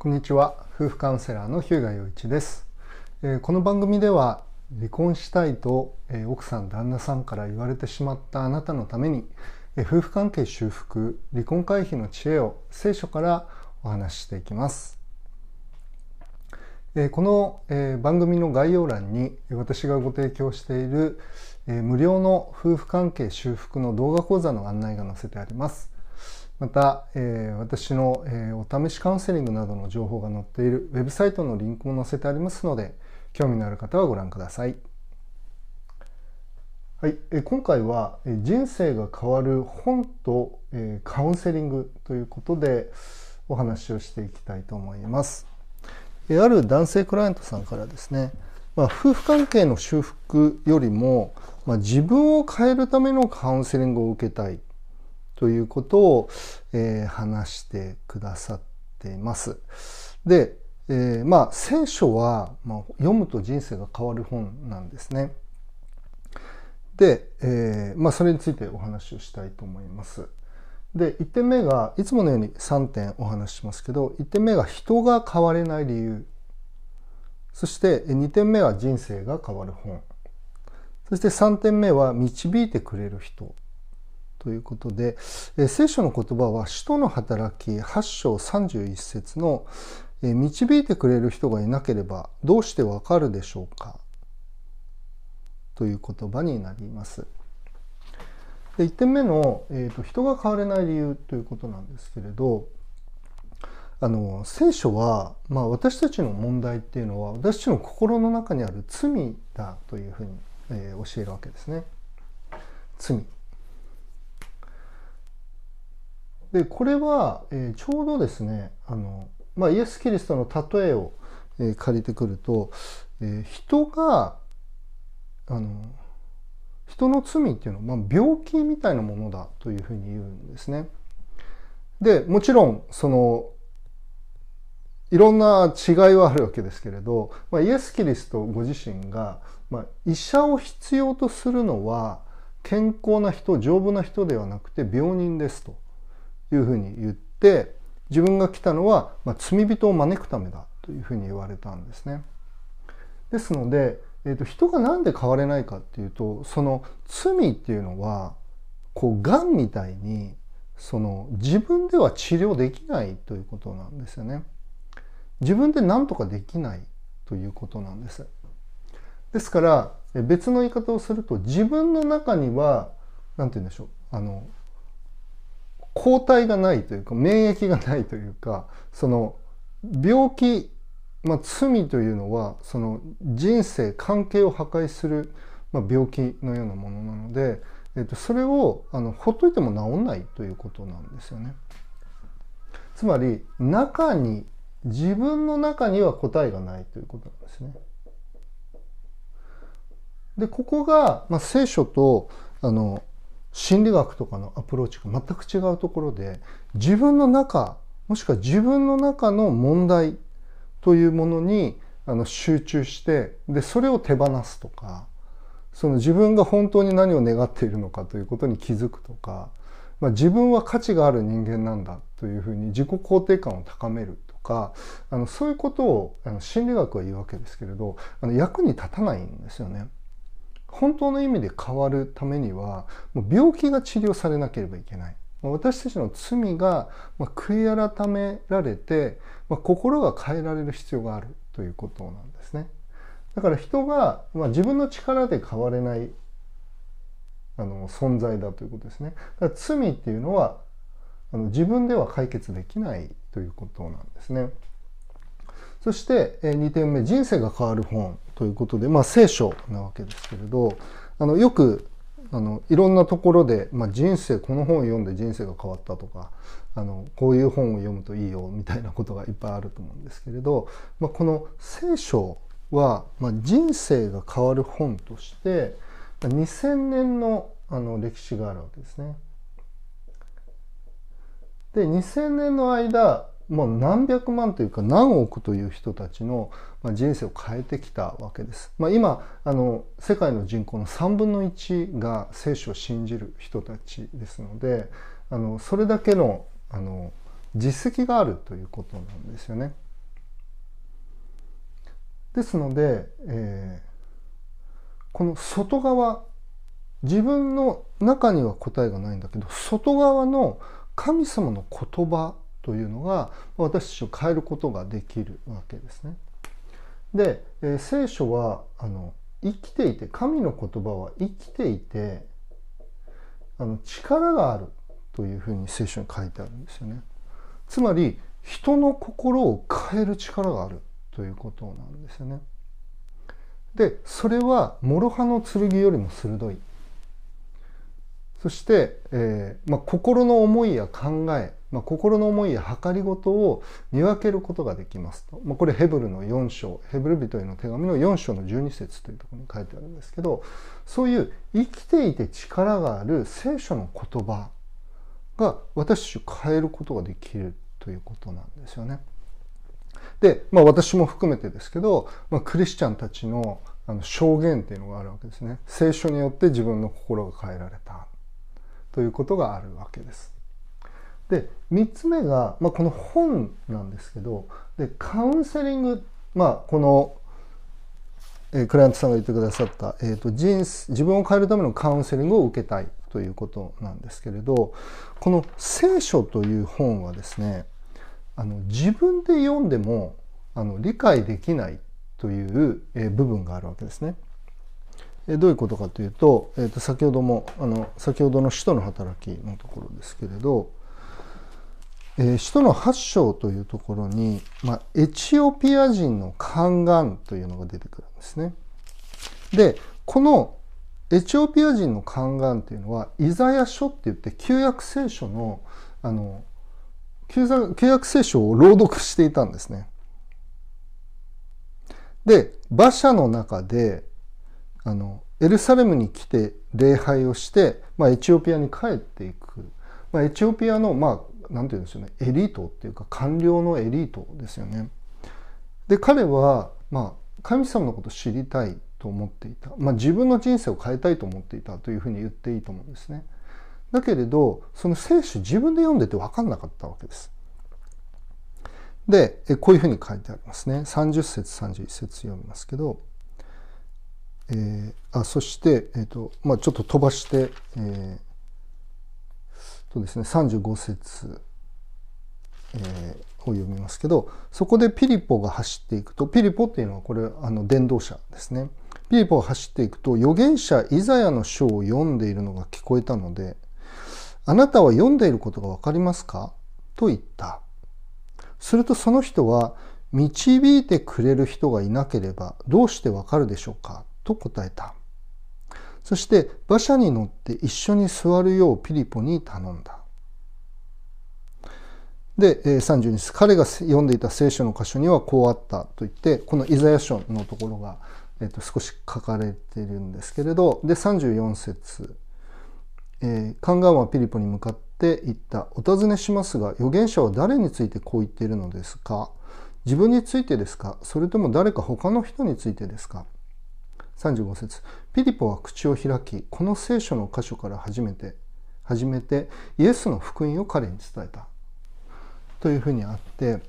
こんにちは。夫婦カウンセラーの日向洋一です、えー、この番組では離婚したいと、え、奥さん旦那さんから言われてしまったあなたのために、えー、夫婦関係修復離婚回避の知恵を聖書からお話ししていきます。えこのえ番組の概要欄に私がご提供しているえ無料の夫婦関係修復の動画講座の案内が載せてあります。また、えー、私の、えー、お試しカウンセリングなどの情報が載っているウェブサイトのリンクも載せてありますので興味のある方はご覧ください。はい、え今回は人生が変わる本と、えカウンセリングということでお話をしていきたいと思います。えある男性クライアントさんからですね、まあ、夫婦関係の修復よりも、まあ、自分を変えるためのカウンセリングを受けたいということを、えー、話してくださっています。で、えー、まあ聖書は、まあ、読むと人生が変わる本なんですね。で、えー、まあそれについてお話をしたいと思います。で、1点目が、いつものように3点お話ししますけど、1点目が人が変われない理由。そして2点目は人生が変わる本。そして3点目は導いてくれる人ということで、え、聖書の言葉は使徒の働き8章31節の、え、導いてくれる人がいなければどうしてわかるでしょうか？という言葉になります。で1点目の、えーと、人が変われない理由ということなんですけれどあの聖書は、まあ、私たちの問題っていうのは私たちの心の中にある罪だというふうに、えー、教えるわけですね。罪でこれは、えー、ちょうどですねあの、まあ、イエス・キリストの例えを、えー、借りてくると、えー、人があの人の罪っていうのは、まあ、病気みたいなものだというふうに言うんですね。でもちろんそのいろんな違いはあるわけですけれど、まあ、イエス・キリストご自身が、まあ、医者を必要とするのは健康な人丈夫な人ではなくて病人ですと。いうふうに言って自分が来たのは、まあ、罪人を招くためだというふうに言われたんですね。ですので、えーと、人が何で変われないかっていうとその罪っていうのはこう癌みたいにその自分では治療できないということなんですよね。自分で何とかできないということなんです。ですから別の言い方をすると自分の中には何て言うんでしょうあの抗体がないというか免疫がないというかその病気、まあ、罪というのはその人生関係を破壊する、まあ、病気のようなものなので、えっと、それをあのほっといても治んないということなんですよね。つまり中に自分の中には答えがないということなんですね。でここが、まあ、聖書とあの心理学とかのアプローチが全く違うところで自分の中もしくは自分の中の問題というものにあの集中してでそれを手放すとかその自分が本当に何を願っているのかということに気づくとか、まあ、自分は価値がある人間なんだというふうに自己肯定感を高めるとかあのそういうことをあの心理学は言うわけですけれどあの役に立たないんですよね。本当の意味で変わるためにはもう病気が治療されなければいけない。私たちの罪が悔い改められて心が変えられる必要があるということなんですね。だから人が自分の力で変われないあの存在だということですね。だから罪っていうのはあの自分では解決できないということなんですね。そして2点目人生が変わる本ということで、まあ、聖書なわけですけれどあのよくあのいろんなところで、まあ、人生この本を読んで人生が変わったとかあのこういう本を読むといいよみたいなことがいっぱいあると思うんですけれど、まあ、この聖書は、まあ、人生が変わる本として2000年のあの歴史があるわけですね。で2000年の間もう何百万というか何億という人たちの人生を変えてきたわけです。まあ、今あの世界の人口の3分の1が聖書を信じる人たちですのであのそれだけのあの実績があるということなんですよね。ですので、えー、この外側自分の中には答えがないんだけど外側の神様の言葉というのが私たちを変えることができるわけですね。で、えー、聖書はあの生きていて神の言葉は生きていてあの力があるというふうに聖書に書いてあるんですよね。つまり人の心を変える力があるということなんですよね。でそれは諸刃の剣よりも鋭いそして、えーまあ、心の思いや考え、まあ、心の思いや計りごとを見分けることができますと、まあ、これヘブルの4章ヘブル人への手紙の4章の12節というところに書いてあるんですけどそういう生きていて力がある聖書の言葉が私たちを変えることができるということなんですよね。で、まあ、私も含めてですけど、まあ、クリスチャンたちの証言っていうのがあるわけですね。聖書によって自分の心が変えられた。ということがあるわけです。で3つ目が、まあ、この本なんですけどでカウンセリング、まあ、この、えー、クライアントさんが言ってくださった、えーと、人自分を変えるためのカウンセリングを受けたいということなんですけれどこの聖書という本はですねあの自分で読んでもあの理解できないという、えー、部分があるわけですね。どういうことかというと,、えー、と先ほどもあの先ほどの使徒の働きのところですけれど、えー、使徒の8章というところに、まあ、エチオピア人の宦官というのが出てくるんですね。でこのエチオピア人の宦官というのはイザヤ書って言って旧約聖書のあの旧約聖書を朗読していたんですね。で馬車の中であのエルサレムに来て礼拝をして、まあ、エチオピアに帰っていく、まあ、エチオピアのまあなんて言うんでしょうねエリートっていうか官僚のエリートですよね。で彼はまあ神様のことを知りたいと思っていた、まあ、自分の人生を変えたいと思っていたというふうに言っていいと思うんですね。だけれどその聖書自分で読んでて分かんなかったわけです。でこういうふうに書いてありますね30節31節読みますけどえー、あそして、えーとまあ、ちょっと飛ばして、えーとですね、35節、えー、を読みますけどそこでピリポが走っていくとピリポっていうのはこれあの伝道者ですねピリポが走っていくと預言者イザヤの書を読んでいるのが聞こえたので「あなたは読んでいることが分かりますか?」と言ったするとその人は「導いてくれる人がいなければどうしてわかるでしょうか?」と答えた。そして馬車に乗って一緒に座るようピリポに頼んだ。で、32節彼が読んでいた聖書の箇所にはこうあったと言って、このイザヤ書のところが、えー、と少し書かれているんですけれど、で、34節えー、カンガンはピリポに向かって言った。お尋ねしますが、預言者は誰についてこう言っているのですか？自分についてですか？それとも誰か他の人についてですか？35節。ピリポは口を開きこの聖書の箇所から初めて始めてイエスの福音を彼に伝えた。というふうにあって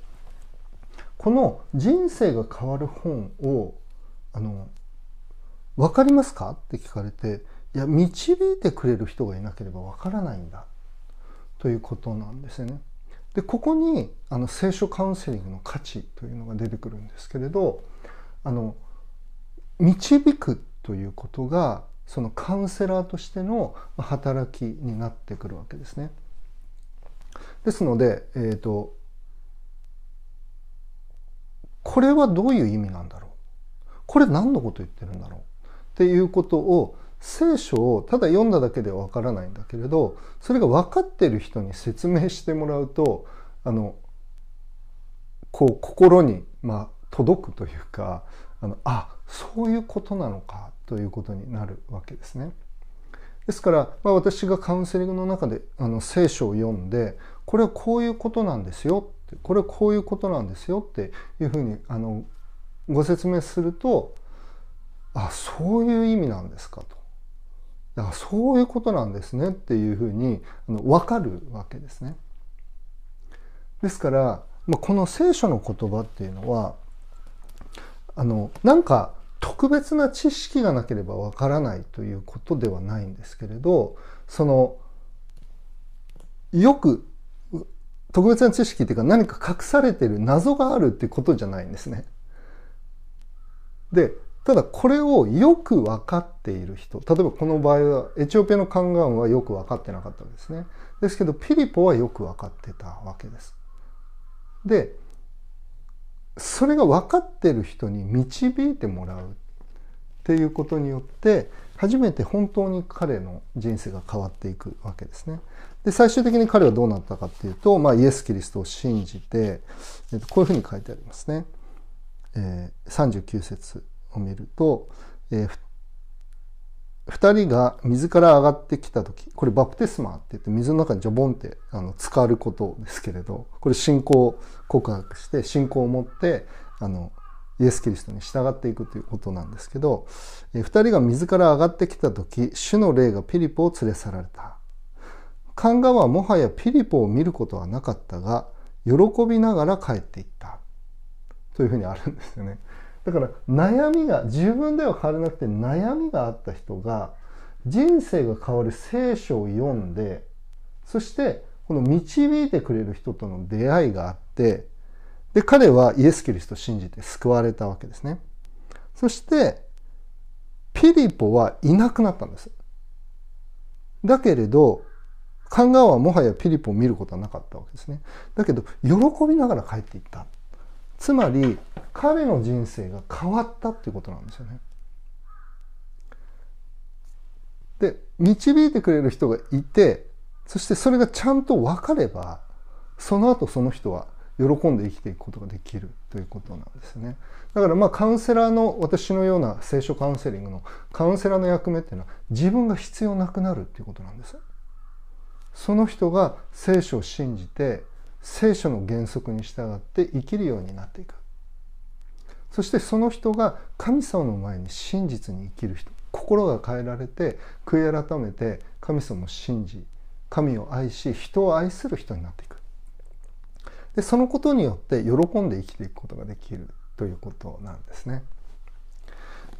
この人生が変わる本をあの分かりますか？って聞かれていや導いてくれる人がいなければ分からないんだ。ということなんですよね。でここにあの聖書カウンセリングの価値というのが出てくるんですけれどあの導くということがそのカウンセラーとしての働きになってくるわけですね。ですので、えーと、これはどういう意味なんだろう？これ何のこと言ってるんだろう？っていうことを聖書をただ読んだだけではわからないんだけれどそれが分かってる人に説明してもらうとあのこう心にまあ届くというかあのあそういうことなのかということになるわけですね。ですから、まあ、私がカウンセリングの中であの聖書を読んでこれはこういうことなんですよってこれはこういうことなんですよっていうふうにあのご説明するとあそういう意味なんですかと。あそういうことなんですねっていうふうにあの分かるわけですね。ですから、まあ、この聖書の言葉っていうのはあのなんか特別な知識がなければわからないということではないんですけれどそのよく特別な知識っていうか何か隠されてる謎があるっていうことじゃないんですね。でただこれをよく分かっている人例えばこの場合はエチオピアの宦官はよく分かってなかったわけですね。ですけどピリポはよく分かってたわけです。でそれが分かってる人に導いてもらうっていうことによって初めて本当に彼の人生が変わっていくわけですね。で最終的に彼はどうなったかっていうと、まあ、イエス・キリストを信じて、えっと、こういうふうに書いてありますね。えー、39節を見ると、えー、2人が水から上がってきた時これバプテスマって言って水の中にジョボンってあの浸かることですけれどこれ信仰告白して信仰を持ってあのイエス・キリストに従っていくということなんですけど、え、2人が水から上がってきた時主の霊がピリポを連れ去られた。カンガはもはやピリポを見ることはなかったが喜びながら帰っていったというふうにあるんですよね。だから悩みが自分では変わらなくて悩みがあった人が人生が変わる聖書を読んでそしてこの導いてくれる人との出会いがあってで彼はイエス・キリストを信じて救われたわけですね。そしてピリポはいなくなったんです。だけれどカンガはもはやピリポを見ることはなかったわけですね。だけど喜びながら帰っていった。つまり彼の人生が変わったっていうことなんですよね。で導いてくれる人がいてそしてそれがちゃんと分かればその後その人は喜んで生きていくことができるということなんですね。だからまあカウンセラーの私のような聖書カウンセリングのカウンセラーの役目っていうのは自分が必要なくなるっていうことなんです。その人が聖書を信じて聖書の原則に従って生きるようになっていく。そしてその人が神様の前に真実に生きる人心が変えられて悔い改めて神様を信じ神を愛し人を愛する人になっていく。でそのことによって喜んで生きていくことができるということなんですね。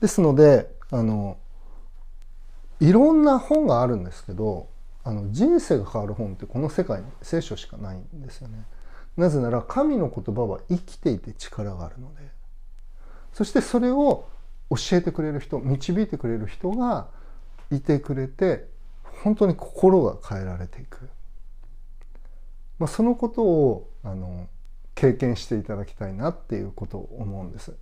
ですのであのいろんな本があるんですけどあの人生が変わる本ってこの世界に聖書しかないんですよね。なぜなら神の言葉は生きていて力があるのでそしてそれを教えてくれる人導いてくれる人がいてくれて本当に心が変えられていく、まあ、そのことをあの経験していただきたいなっていうことを思うんです。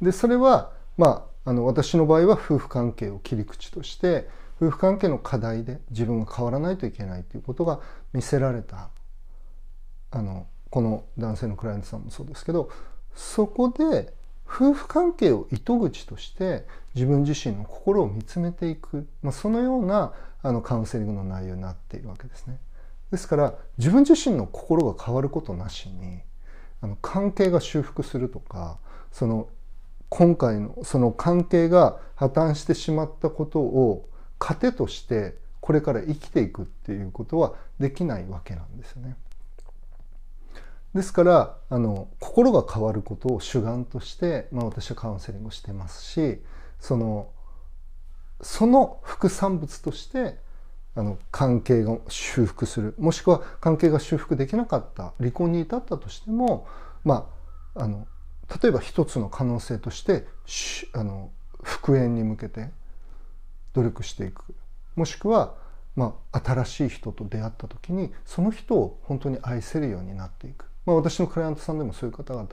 でそれはまああの私の場合は夫婦関係を切り口として夫婦関係の課題で自分が変わらないといけないということが見せられたあのこの男性のクライアントさんもそうですけどそこで夫婦関係を糸口として自分自身の心を見つめていく、まあ、そのようなあのカウンセリングの内容になっているわけですね。ですから自分自身の心が変わることなしにあの関係が修復するとかその今回のその関係が破綻してしまったことを糧としてこれから生きていくっていうことはできないわけなんですね。ですからあの心が変わることを主眼として、まあ、私はカウンセリングをしてますしそのその副産物としてあの関係が修復するもしくは関係が修復できなかった離婚に至ったとしてもまああの例えば一つの可能性としてあの復縁に向けて努力していく。もしくは、まあ、新しい人と出会った時にその人を本当に愛せるようになっていく、まあ、私のクライアントさんでもそういう方々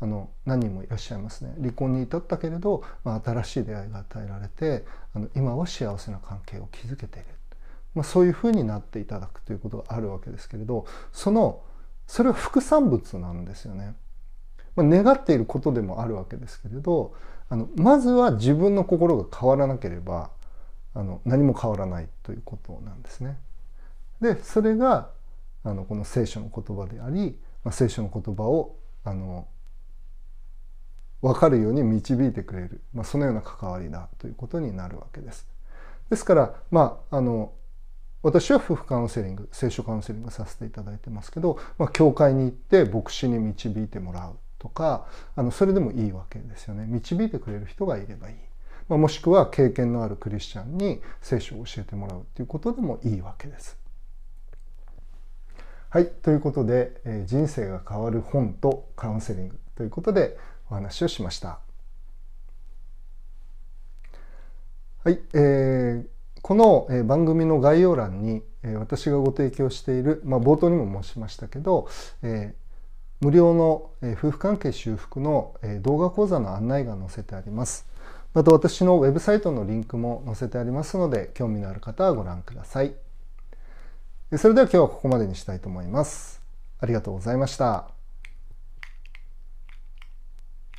あの何人もいらっしゃいますね。離婚に至ったけれど、まあ、新しい出会いが与えられてあの今は幸せな関係を築けている、まあ、そういうふうになっていただくということがあるわけですけれどそのそれは副産物なんですよね。まあ、願っていることでもあるわけですけれどあのまずは自分の心が変わらなければあの何も変わらないということなんですね。でそれがあのこの聖書の言葉であり、まあ、聖書の言葉をあの分かるように導いてくれる、まあ、そのような関わりだということになるわけです。ですからまああの私は夫婦カウンセリング聖書カウンセリングさせていただいてますけど、まあ、教会に行って牧師に導いてもらうとかあのそれでもいいわけですよね導いてくれる人がいればいい、まあ、もしくは経験のあるクリスチャンに聖書を教えてもらうっていうことでもいいわけです。はいということで、えー、人生が変わる本とカウンセリングということでお話をしました。はい、えー、この番組の概要欄に私がご提供している、まあ、冒頭にも申しましたけど、えー無料の夫婦関係修復の動画講座の案内が載せてあります。また私のウェブサイトのリンクも載せてありますので、興味のある方はご覧ください。それでは今日はここまでにしたいと思います。ありがとうございました。